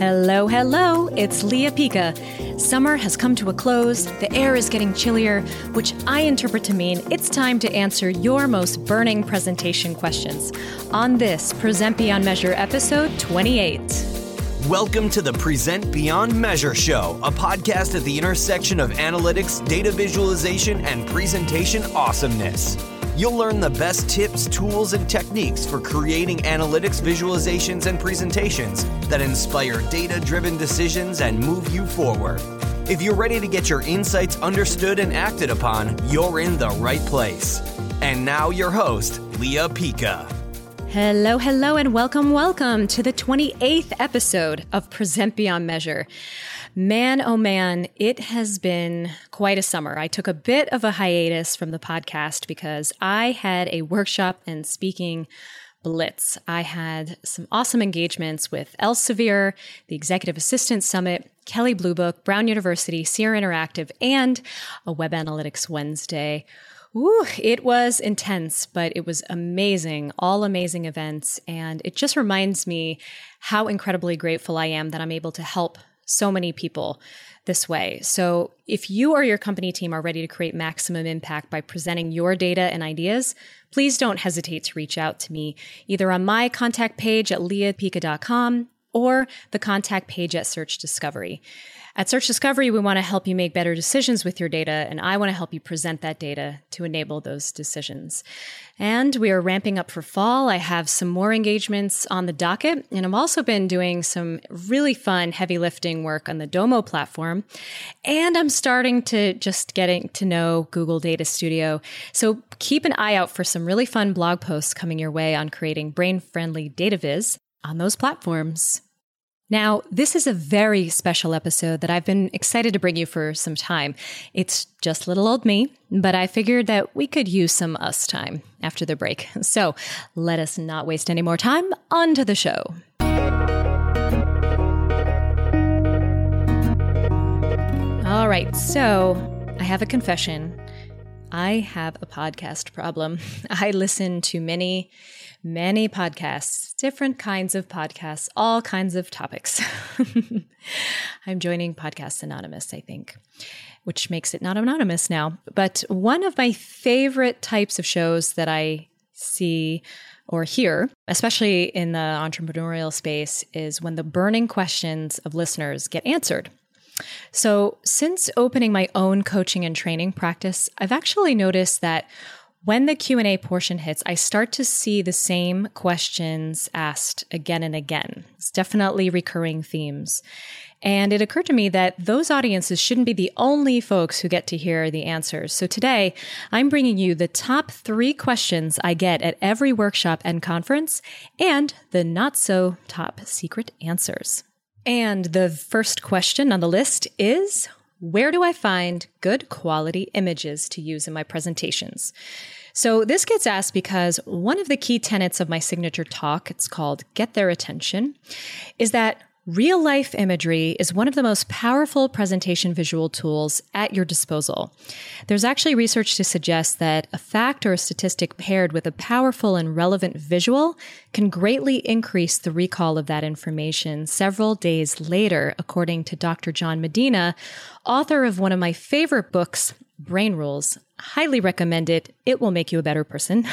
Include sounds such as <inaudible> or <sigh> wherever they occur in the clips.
Hello, hello, it's Lea Pica. Summer has come to a close, the air is getting chillier, which I interpret to mean it's time to answer your most burning presentation questions on this Present Beyond Measure episode 28. Welcome to the Present Beyond Measure Show, a podcast at the intersection of analytics, data visualization, and presentation awesomeness. You'll learn the best tips, tools, and techniques for creating analytics visualizations and presentations that inspire data driven decisions and move you forward. If you're ready to get your insights understood and acted upon, you're in the right place. And now, your host, Lea Pica. Hello, hello, and welcome, welcome to the 28th episode of Present Beyond Measure. Man, oh man, it has been quite a summer. I took a bit of a hiatus from the podcast because I had a workshop and speaking blitz. I had some awesome engagements with Elsevier, the Executive Assistant Summit, Kelley Blue Book, Brown University, Sierra Interactive, and a Web Analytics Wednesday. Ooh, it was intense, but it was amazing. All amazing events. And it just reminds me how incredibly grateful I am that I'm able to help so many people this way. So, if you or your company team are ready to create maximum impact by presenting your data and ideas, please don't hesitate to reach out to me either on my contact page at leapica.com or the contact page at Search Discovery. At Search Discovery, we want to help you make better decisions with your data, and I want to help you present that data to enable those decisions. And we are ramping up for fall. I have some more engagements on the docket, and I've also been doing some really fun heavy lifting work on the Domo platform. And I'm starting to just getting to know Google Data Studio. So keep an eye out for some really fun blog posts coming your way on creating brain friendly data viz on those platforms. Now, this is a very special episode that I've been excited to bring you for some time. It's just little old me, but I figured that we could use some us time after the break. <laughs> So let us not waste any more time. On to the show. All right, so I have a confession. I have a podcast problem. <laughs> I listen to many many podcasts, different kinds of podcasts, all kinds of topics. <laughs> I'm joining Podcasts Anonymous, I think, which makes it not anonymous now. But one of my favorite types of shows that I see or hear, especially in the entrepreneurial space, is when the burning questions of listeners get answered. So, since opening my own coaching and training practice, I've actually noticed that when the q&a portion hits i start to see the same questions asked again and again. It's definitely recurring themes. And it occurred to me that those audiences shouldn't be the only folks who get to hear the answers. So today i'm bringing you the top three questions i get at every workshop and conference and the not so top secret answers. And the first question on the list is where do I find good quality images to use in my presentations? So this gets asked because one of the key tenets of my signature talk, it's called Get Their Attention, is that Real life imagery is one of the most powerful presentation visual tools at your disposal. There's actually research to suggest that a fact or a statistic paired with a powerful and relevant visual can greatly increase the recall of that information several days later, according to Dr. John Medina, author of one of my favorite books, Brain Rules. Highly recommend it. It will make you a better person.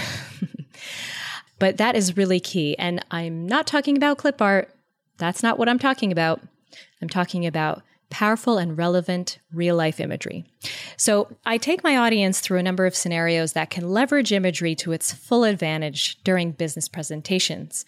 <laughs> but that is really key. And I'm not talking about clip art. That's not what I'm talking about. I'm talking about powerful and relevant real life imagery. So I take my audience through a number of scenarios that can leverage imagery to its full advantage during business presentations.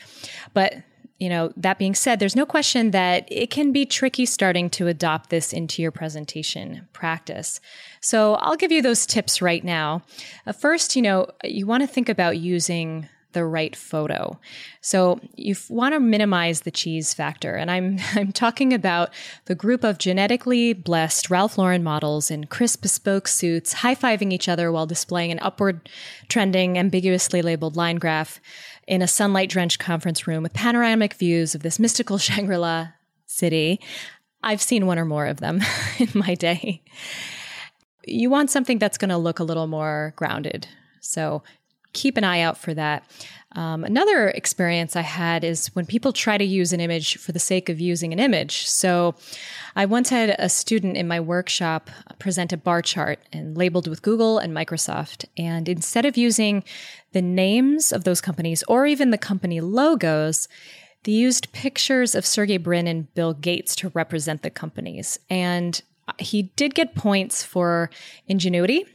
But you know, that being said, there's no question that it can be tricky starting to adopt this into your presentation practice. So I'll give you those tips right now. Uh, first, you know, you want to think about using the right photo. So you want to minimize the cheese factor. And I'm, <laughs> I'm talking about the group of genetically blessed Ralph Lauren models in crisp bespoke suits, high fiving each other while displaying an upward trending, ambiguously labeled line graph in a sunlight drenched conference room with panoramic views of this mystical <laughs> Shangri La city. I've seen one or more of them <laughs> in my day. You want something that's going to look a little more grounded. So keep an eye out for that. Um, another experience I had is when people try to use an image for the sake of using an image. So I once had a student in my workshop present a bar chart and labeled with Google and Microsoft. And instead of using the names of those companies or even the company logos, they used pictures of Sergey Brin and Bill Gates to represent the companies. And he did get points for ingenuity.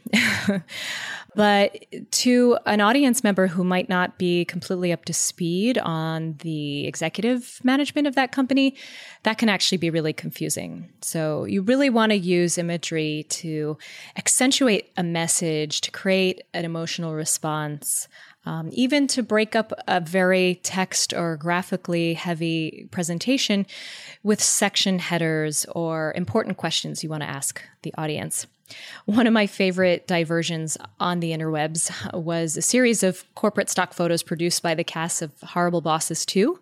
<laughs> but to an audience member who might not be completely up to speed on the executive management of that company, that can actually be really confusing. So you really want to use imagery to accentuate a message, to create an emotional response. Um, even to break up a very text or graphically heavy presentation with section headers or important questions you want to ask the audience. One of my favorite diversions on the interwebs was a series of corporate stock photos produced by the cast of Horrible Bosses 2.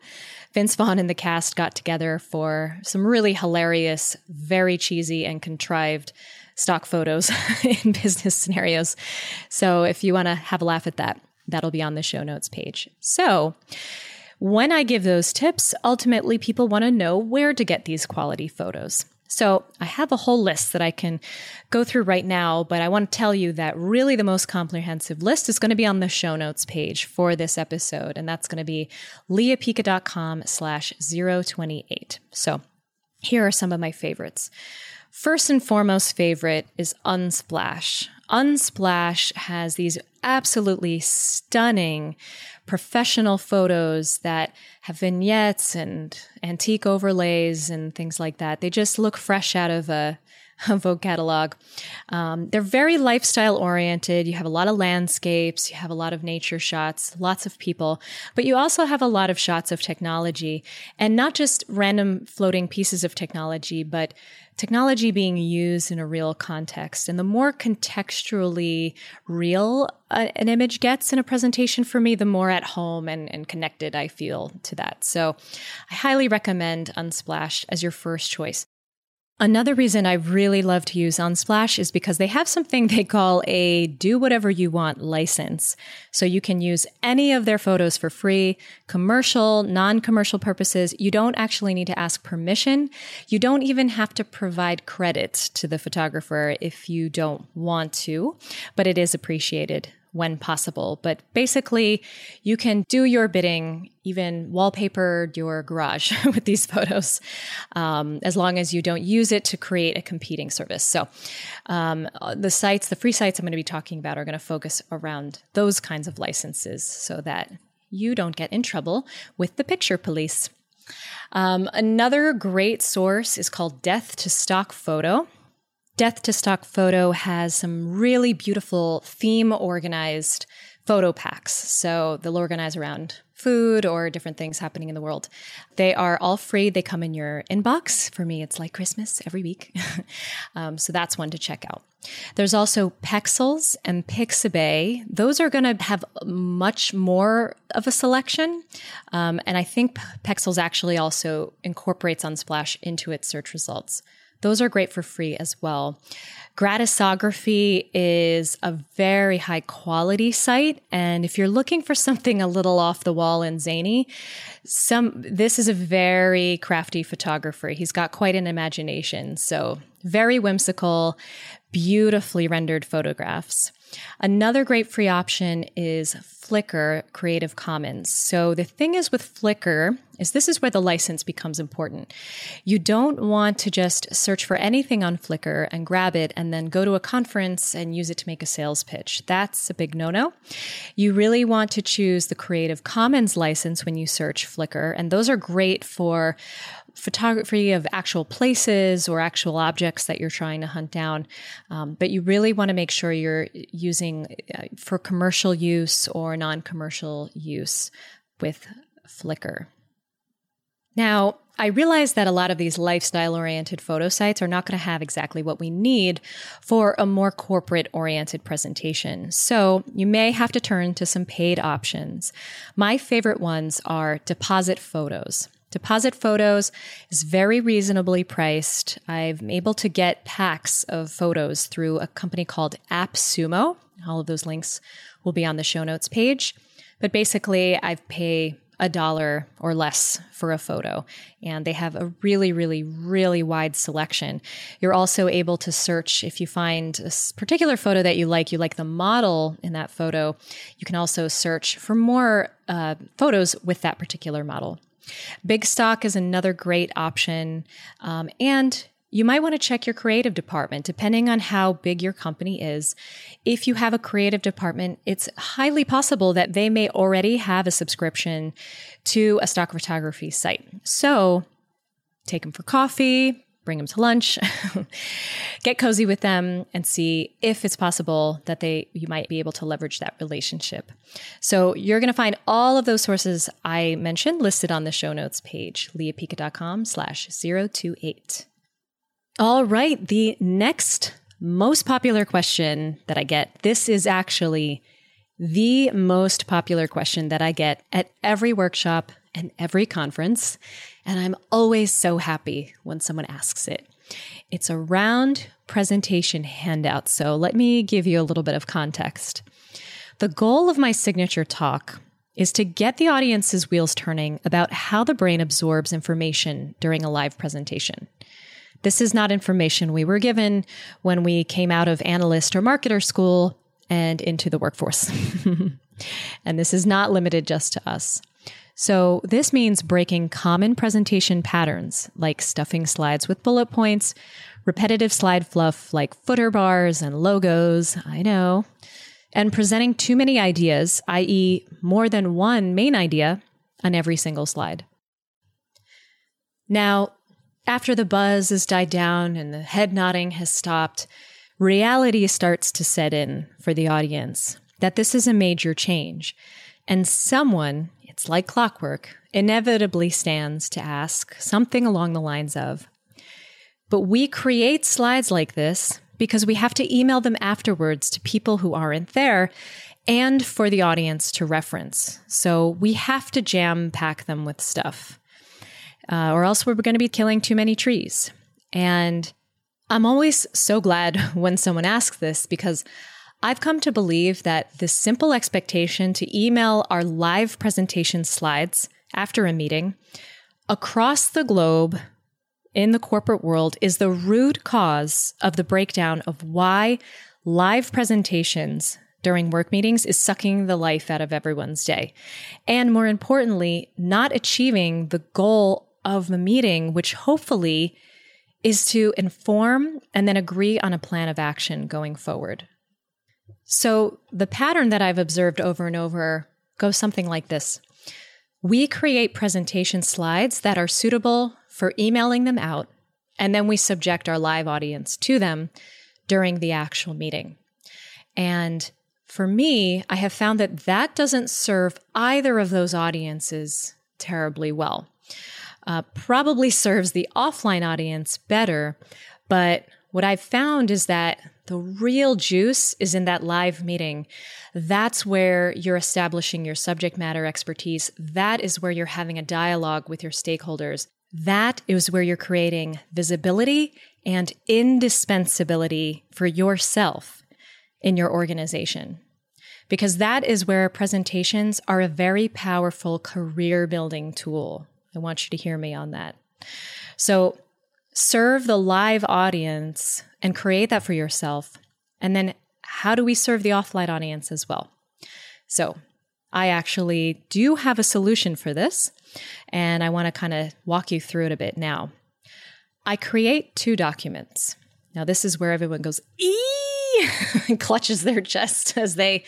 Vince Vaughn and the cast got together for some really hilarious, very cheesy, and contrived stock photos <laughs> in business scenarios. So if you want to have a laugh at that, That'll be on the show notes page. So, when I give those tips, ultimately people want to know where to get these quality photos. So, I have a whole list that I can go through right now, but I want to tell you that really the most comprehensive list is going to be on the show notes page for this episode, and that's going to be leapica.com slash 028. So, here are some of my favorites. First and foremost favorite is Unsplash. Unsplash has these absolutely stunning professional photos that have vignettes and antique overlays and things like that. They just look fresh out of a, <laughs> Vogue catalog. Um, they're very lifestyle oriented. You have a lot of landscapes, you have a lot of nature shots, lots of people, but you also have a lot of shots of technology and not just random floating pieces of technology, but technology being used in a real context. And the more contextually real an image gets in a presentation for me, the more at home and, and connected I feel to that. So I highly recommend Unsplash as your first choice. Another reason I really love to use Unsplash is because they have something <laughs> they call a do whatever you want license. So you can use any of their photos for free, commercial, non commercial purposes. You don't actually need to ask permission. You don't even have to provide credit to the photographer if you don't want to, but it is appreciated when possible. But basically, you can do your bidding, even wallpaper your garage <laughs> with these photos, um, as long as you don't use it to create a competing service. So, um, the sites, the free sites I'm going to be talking about, are going to focus around those kinds of licenses so that you don't get in trouble with the picture police. Um, another great source is called Death to Stock Photo. Death to Stock Photo has some really beautiful theme organized photo packs. So they'll organize around food or different things happening in the world. They are all free. They come in your inbox. For me, it's like Christmas every week. <laughs> um, so that's one to check out. There's also Pexels and Pixabay. Those are going to have much more of a selection. Um, and I think Pexels actually also incorporates Unsplash into its search results. Those are great for free as well. Gratisography is a very high quality site. And if you're looking for something a little off the wall and zany, some, this is a very crafty photographer. He's got quite an imagination. So very whimsical, beautifully rendered photographs. Another great free option is Flickr Creative Commons. So the thing is with Flickr is this is where the license becomes important. You don't want to just search for anything on Flickr and grab it and then go to a conference and use it to make a sales pitch. That's a big no-no. You really want to choose the Creative Commons license when you search Flickr and those are great for photography of actual places or actual objects that you're trying to hunt down. Um, but you really want to make sure you're using uh, for commercial use or non commercial use with Flickr. Now, I realize that a lot of these lifestyle oriented photo sites are not going to have exactly what we need for a more corporate oriented presentation. So you may have to turn to some paid options. My favorite ones are deposit photos. Deposit Photos is very reasonably priced. I'm able to get packs of photos through a company called AppSumo. All of those links will be on the show notes page. But basically, I pay a dollar or less for a photo. And they have a really, really, really wide selection. You're also able to search if you find a particular photo that you like, you like the model in that photo, you can also search for more uh, photos with that particular model. Bigstock is another great option. Um, and you might want to check your creative department, depending on how big your company is. If you have a creative department, it's highly possible that they may already have a subscription to a stock photography site. So take them for coffee, bring them to lunch, <laughs> get cozy with them and see if it's possible that they you might be able to leverage that relationship. So you're going to find all of those sources I mentioned listed on the show notes page, leapica.com slash 028. All right. The next most popular question that I get, this is actually the most popular question that I get at every workshop and every conference. And I'm always so happy when someone asks it. It's around presentation handouts. So let me give you a little bit of context. The goal of my signature talk is to get the audience's wheels turning about how the brain absorbs information during a live presentation. This is not information we were given when we came out of analyst or marketer school and into the workforce. <laughs> and this is not limited just to us. So, this means breaking common presentation patterns like stuffing slides with bullet points, repetitive slide fluff like footer bars and logos, I know, and presenting too many ideas, i.e., more than one main idea on every single slide. Now, after the buzz has died down and the head nodding has stopped, reality starts to set in for the audience that this is a major change. And someone, it's like clockwork, inevitably stands to ask something along the lines of, But we create slides like this because we have to email them afterwards to people who aren't there and for the audience to reference. So we have to jam pack them with stuff uh, or else we're going to be killing too many trees. And I'm always so glad <laughs> when someone asks this because I've come to believe that this simple expectation to email our live presentation slides after a meeting across the globe in the corporate world is the root cause of the breakdown of why live presentations during work meetings is sucking the life out of everyone's day. And more importantly, not achieving the goal of the meeting, which hopefully is to inform and then agree on a plan of action going forward. So, the pattern that I've observed over and over goes something like this We create presentation slides that are suitable for emailing them out, and then we subject our live audience to them during the actual meeting. And for me, I have found that that doesn't serve either of those audiences terribly well uh, probably serves the offline audience better. But what I've found is that the real juice is in that live meeting. That's where you're establishing your subject matter expertise. That is where you're having a dialogue with your stakeholders. That is where you're creating visibility and indispensability for yourself in your organization. Because that is where presentations are a very powerful career building tool. I want you to hear me on that. So, serve the live audience and create that for yourself. And then, how do we serve the offline audience as well? So, I actually do have a solution for this, and I want to kind of walk you through it a bit now. I create two documents. Now, this is where everyone goes, ee, <laughs> and clutches their chest <laughs> as they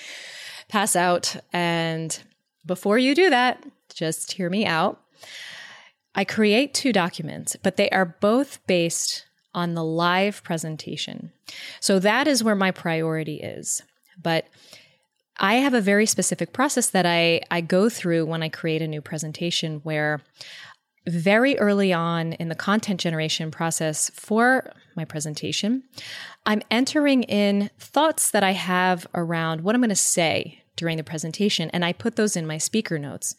pass out. And before you do that, just hear me out. I create two documents, but they are both based on the live presentation. So that is where my priority is. But I have a very specific process that I, I go through when I create a new presentation where very early on in the content generation process for my presentation, I'm entering in thoughts that I have around what I'm going to say during the presentation, and I put those in my speaker notes.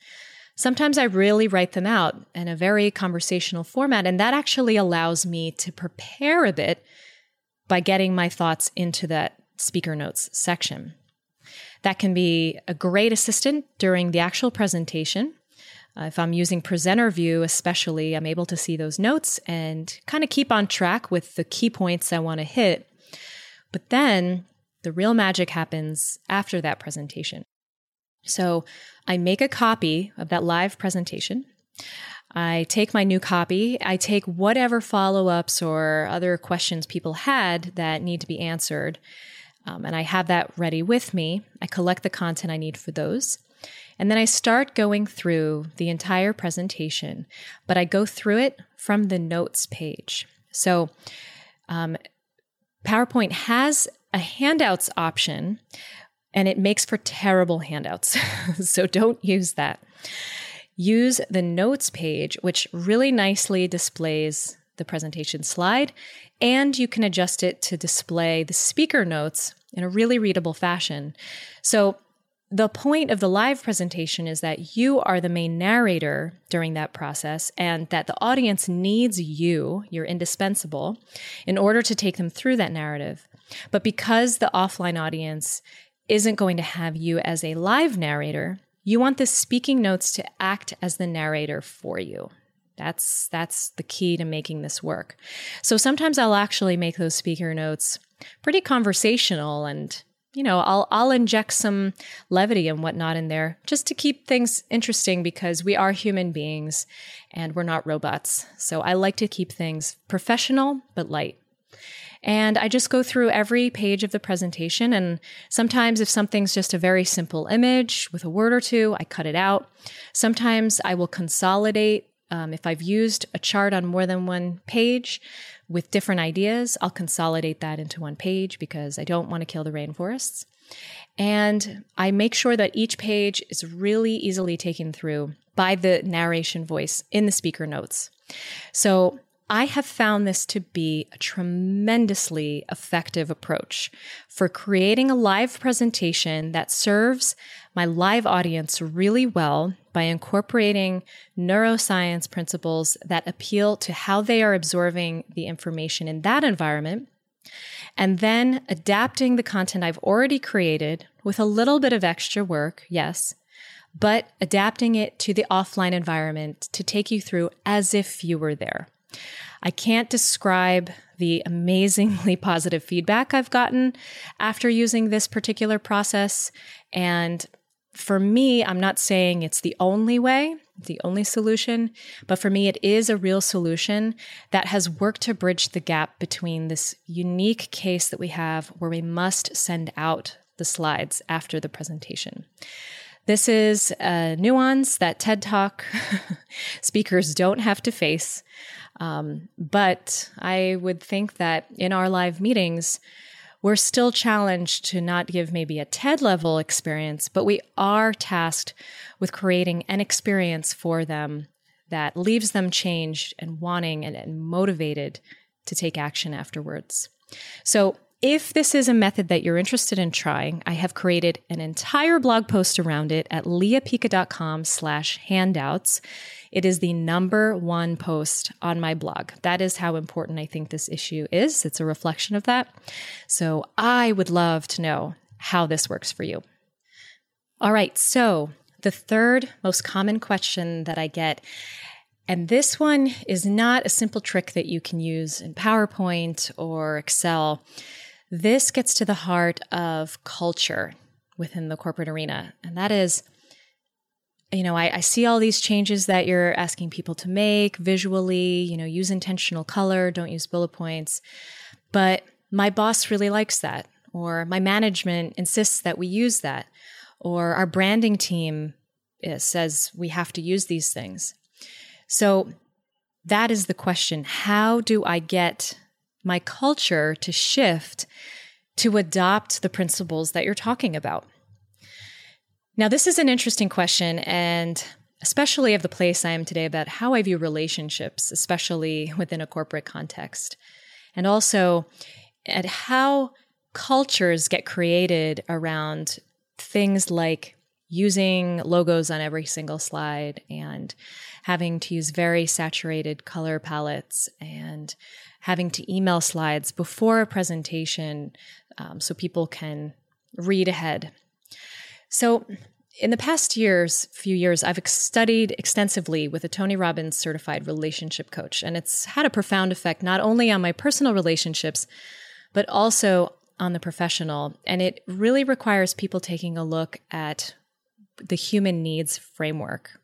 Sometimes I really write them out in a very conversational format, and that actually allows me to prepare a bit by getting my thoughts into that speaker notes section. That can be a great assistant during the actual presentation. Uh, if I'm using presenter view, especially, I'm able to see those notes and kind of keep on track with the key points I want to hit. But then the real magic happens after that presentation. So I make a copy of that live presentation. I take my new copy, I take whatever follow ups or other questions people had that need to be answered, um, and I have that ready with me. I collect the content I need for those. And then I start going through the entire presentation, but I go through it from the notes page. So, um, PowerPoint has a handouts option, and it makes for terrible handouts. <laughs> so, don't use that use the notes page, which really nicely displays the presentation slide, and you can adjust it to display the speaker notes in a really readable fashion. So, the point of the live presentation is that you are the main narrator during that process and that the audience needs you, you're indispensable, in order to take them through that narrative. But because the offline audience isn't going to have you as a live narrator, you want the speaking notes to act as the narrator for you. That's that's the key to making this work. So sometimes I'll actually make those speaker notes pretty conversational and you know, I'll I'll inject some levity and whatnot in there just to keep things interesting because we are human beings and we're not robots. So I like to keep things professional but light. And I just go through every page of the presentation. And sometimes, if something's just a very simple image with a word or two, I cut it out. Sometimes I will consolidate. Um, if I've used a chart on more than one page with different ideas, I'll consolidate that into one page because I don't want to kill the rainforests. And I make sure that each page is really easily taken through by the narration voice in the speaker notes. So I have found this to be a tremendously effective approach for creating a live presentation that serves my live audience really well by incorporating neuroscience principles that appeal to how they are absorbing the information in that environment, and then adapting the content I've already created with a little bit of extra work, yes, but adapting it to the offline environment to take you through as if you were there. I can't describe the amazingly <laughs> positive feedback I've gotten after using this particular process. And for me, I'm not saying it's the only way, the only solution, but for me, it is a real solution that has worked to bridge the gap between this unique case that we have where we must send out the slides after the presentation. This is a nuance that TED Talk <laughs> speakers don't have to face. Um, but I would think that in our live meetings, we're still challenged to not give maybe a TED level experience, but we are tasked with creating an experience for them that leaves them changed and wanting and, and motivated to take action afterwards. So if this is a method that you're interested in trying, I have created an entire blog post around it at leapica.com slash handouts. It is the number one post on my blog. That is how important I think this issue is. It's a reflection of that. So I would love to know how this works for you. All right. So the third most common question that I get and this one is not a simple trick that you can use in PowerPoint or Excel. This gets to the heart of culture within the corporate arena, and that is you know, I, I, see all these changes that you're asking people to make visually, you know, use intentional color, don't use bullet points. But my boss really likes that, or my management insists that we use that, or our branding team eh, says we have to use these things. So that is the question. How do I get my culture to shift to adopt the principles that you're talking about. Now, this is an interesting question, and especially of the place I am today about how I view relationships, especially within a corporate context, and also at how cultures get created around things like using logos on every single slide and having to use very saturated color palettes and having to email slides before a presentation um, so people can read ahead. So, in the past years, few years, I've studied extensively with a Tony Robbins certified relationship coach, and it's had a profound effect not only on my personal relationships, but also on the professional. And it really requires people taking a look at the human needs framework.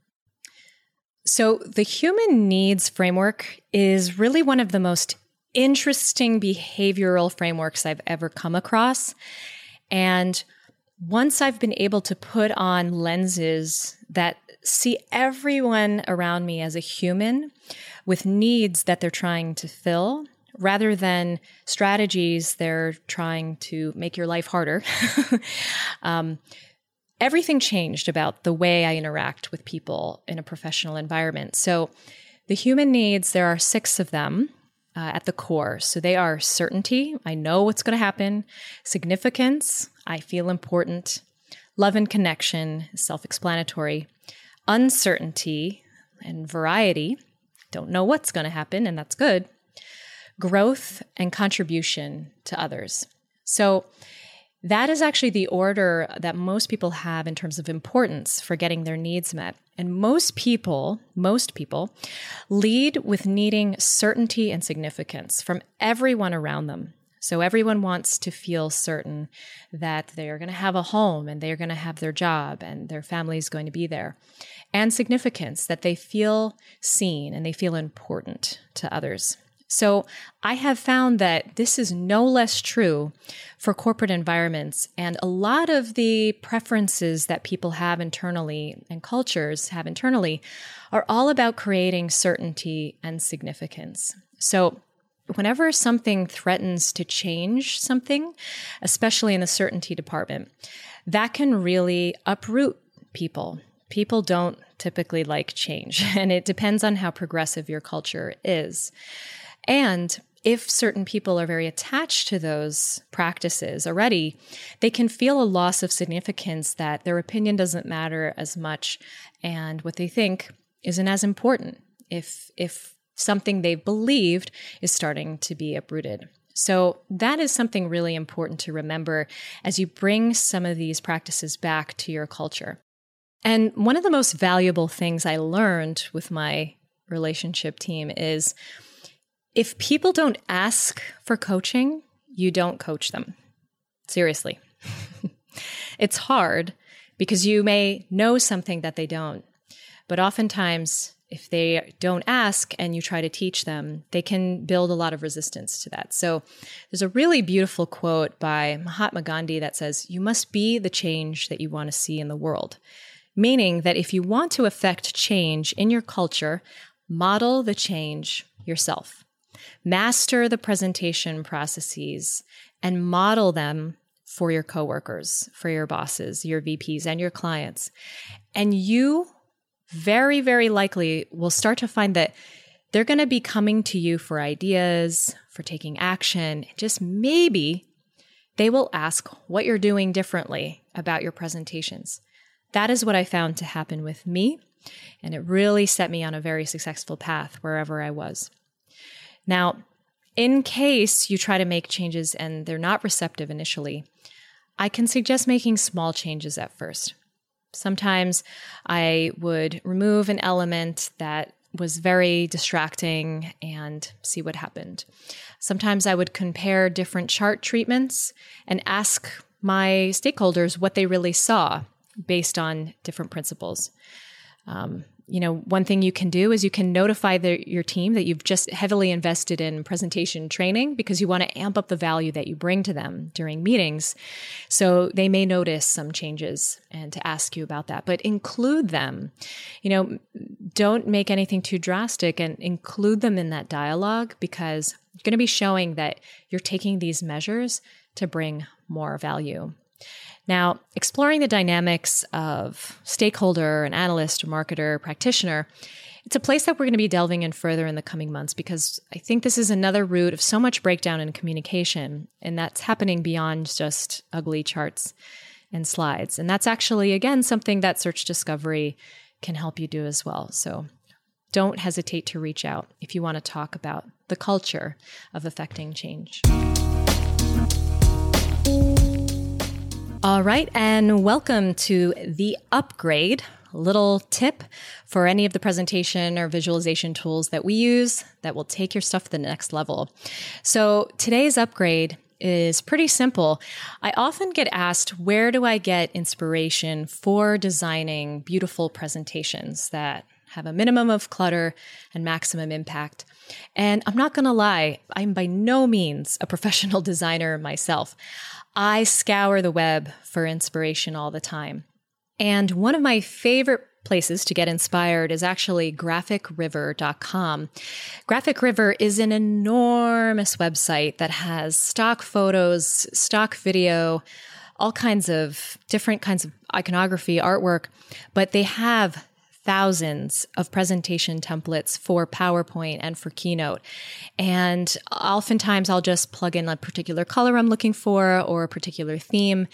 So, the human needs framework is really one of the most interesting behavioral frameworks I've ever come across. And once I've been able to put on lenses that see everyone around me as a human with needs that they're trying to fill, rather than strategies they're trying to make your life harder, <laughs> um, everything changed about the way I interact with people in a professional environment. So, the human needs, there are six of them uh, at the core. So they are certainty, I know what's going to happen, significance, I feel important, love and connection, self explanatory, uncertainty and variety, don't know what's going to happen, and that's good, growth and contribution to others. So that is actually the order that most people have in terms of importance for getting their needs met. And most people, most people lead with needing certainty and significance from everyone around them. So everyone wants to feel certain that they are going to have a home and they're going to have their job and their family is going to be there. And significance that they feel seen and they feel important to others. So I have found that this is no less true for corporate environments. And a lot of the preferences that people have internally and cultures have internally are all about creating certainty and significance. So whenever something threatens to change something, especially in the certainty department, that can really uproot people. People don't typically like change, <laughs> and it depends on how progressive your culture is. And if certain people are very attached to those practices already, they can feel a loss of significance that their opinion doesn't matter as much and what they think isn't as important if if something they've believed is starting to be uprooted. So that is something really important to remember as you bring some of these practices back to your culture. And one of the most valuable things I learned with my relationship team is if people don't ask for coaching, you don't coach them. Seriously. <laughs> it's hard because you may know something that they don't. But oftentimes, if they don't ask and you try to teach them, they can build a lot of resistance to that. So there's a really beautiful quote by Mahatma Gandhi that says, You must be the change that you want to see in the world. Meaning that if you want to affect change in your culture, model the change yourself. Master the presentation processes and model them for your coworkers, for your bosses, your VPs, and your clients. And you very, very likely will start to find that they're going to be coming to you for ideas, for taking action. Just maybe they will ask what you're doing differently about your presentations. That is what I found to happen with me. And it really set me on a very successful path wherever I was. Now, in case you try to make changes and they're not receptive initially, I can suggest making small changes at first. Sometimes I would remove an element that was very distracting and see what happened. Sometimes I would compare different chart treatments and ask my stakeholders what they really saw based on different principles. Um, you know, one thing you can do is you can notify the, your team that you've just heavily invested in presentation training because you want to amp up the value that you bring to them during meetings. So they may notice some changes and to ask you about that, but include them. You know, don't make anything too drastic and include them in that dialogue because you're going to be showing that you're taking these measures to bring more value. Now, exploring the dynamics of stakeholder, an analyst, marketer, practitioner, it's a place that we're going to be delving in further in the coming months because I think this is another root of so much breakdown in communication, and that's happening beyond just ugly charts and slides. And that's actually, again, something that search discovery can help you do as well. So don't hesitate to reach out if you want to talk about the culture of affecting change. All right, and welcome to the upgrade. Little tip for any of the presentation or visualization tools that we use that will take your stuff to the next level. So today's upgrade is pretty simple. I often get asked, where do I get inspiration for designing beautiful presentations that have a minimum of clutter and maximum impact? And I'm not going to lie, I'm by no means a professional <laughs> designer myself. I scour the web for inspiration all the time. And one of my favorite places to get inspired is actually graphicriver.com. GraphicRiver is an enormous website that has stock photos, stock video, all kinds of different kinds of iconography, artwork, but they have thousands of presentation templates for PowerPoint and for Keynote. And oftentimes I'll just plug in a particular color I'm looking for or a particular theme.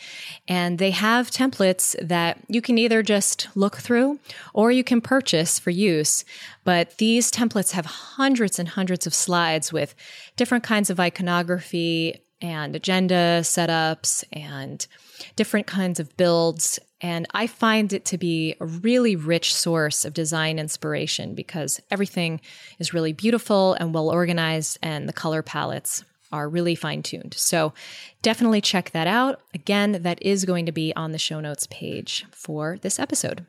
And they have templates that you can either just look through or you can purchase for use. But these templates have hundreds and hundreds of slides with different kinds of iconography and agenda setups and different kinds of builds. And I find it to be a really rich source of design inspiration because everything is really beautiful and well organized, and the color palettes are really fine tuned. So definitely check that out. Again, that is going to be on the show notes page for this episode.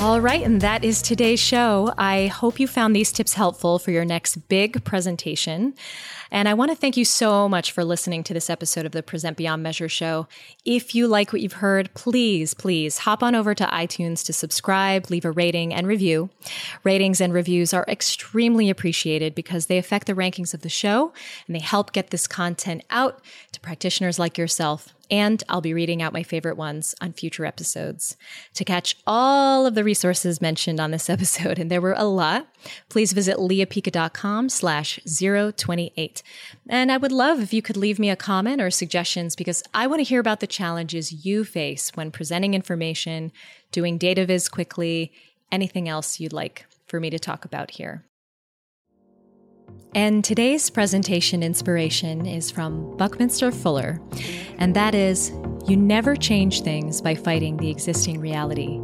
All right, and that is today's show. I hope you found these tips helpful for your next big presentation. And I want to thank you so much for listening to this episode of the Present Beyond Measure show. If you like what you've heard, please, please hop on over to iTunes to subscribe, leave a rating and review. Ratings and reviews are extremely appreciated because they affect the rankings of the show and they help get this content out to practitioners like yourself and I'll be reading out my favorite ones on future episodes. To catch all of the resources mentioned on this <laughs> episode, and there were a lot, please visit leapica.com slash 028. And I would love if you could leave me a comment or suggestions because I want to hear about the challenges you face when presenting information, doing data viz quickly, anything else you'd like for me to talk about here. And today's presentation inspiration is from Buckminster Fuller, and that is You never change things by fighting the existing reality.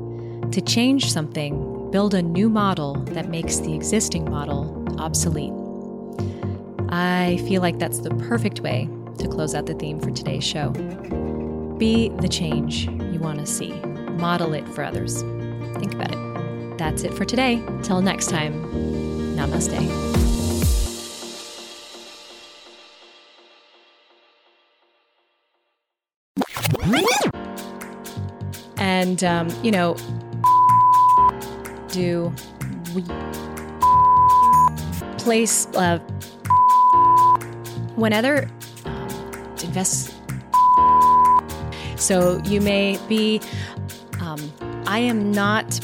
To change something, build a new model that makes the existing model obsolete. I feel like that's the perfect way to close out the theme for today's show. Be the change you want to see, model it for others. Think about it. That's it for today. Till next time, namaste. and um, you know do we place uh, when other um, invest so you may be um, i am not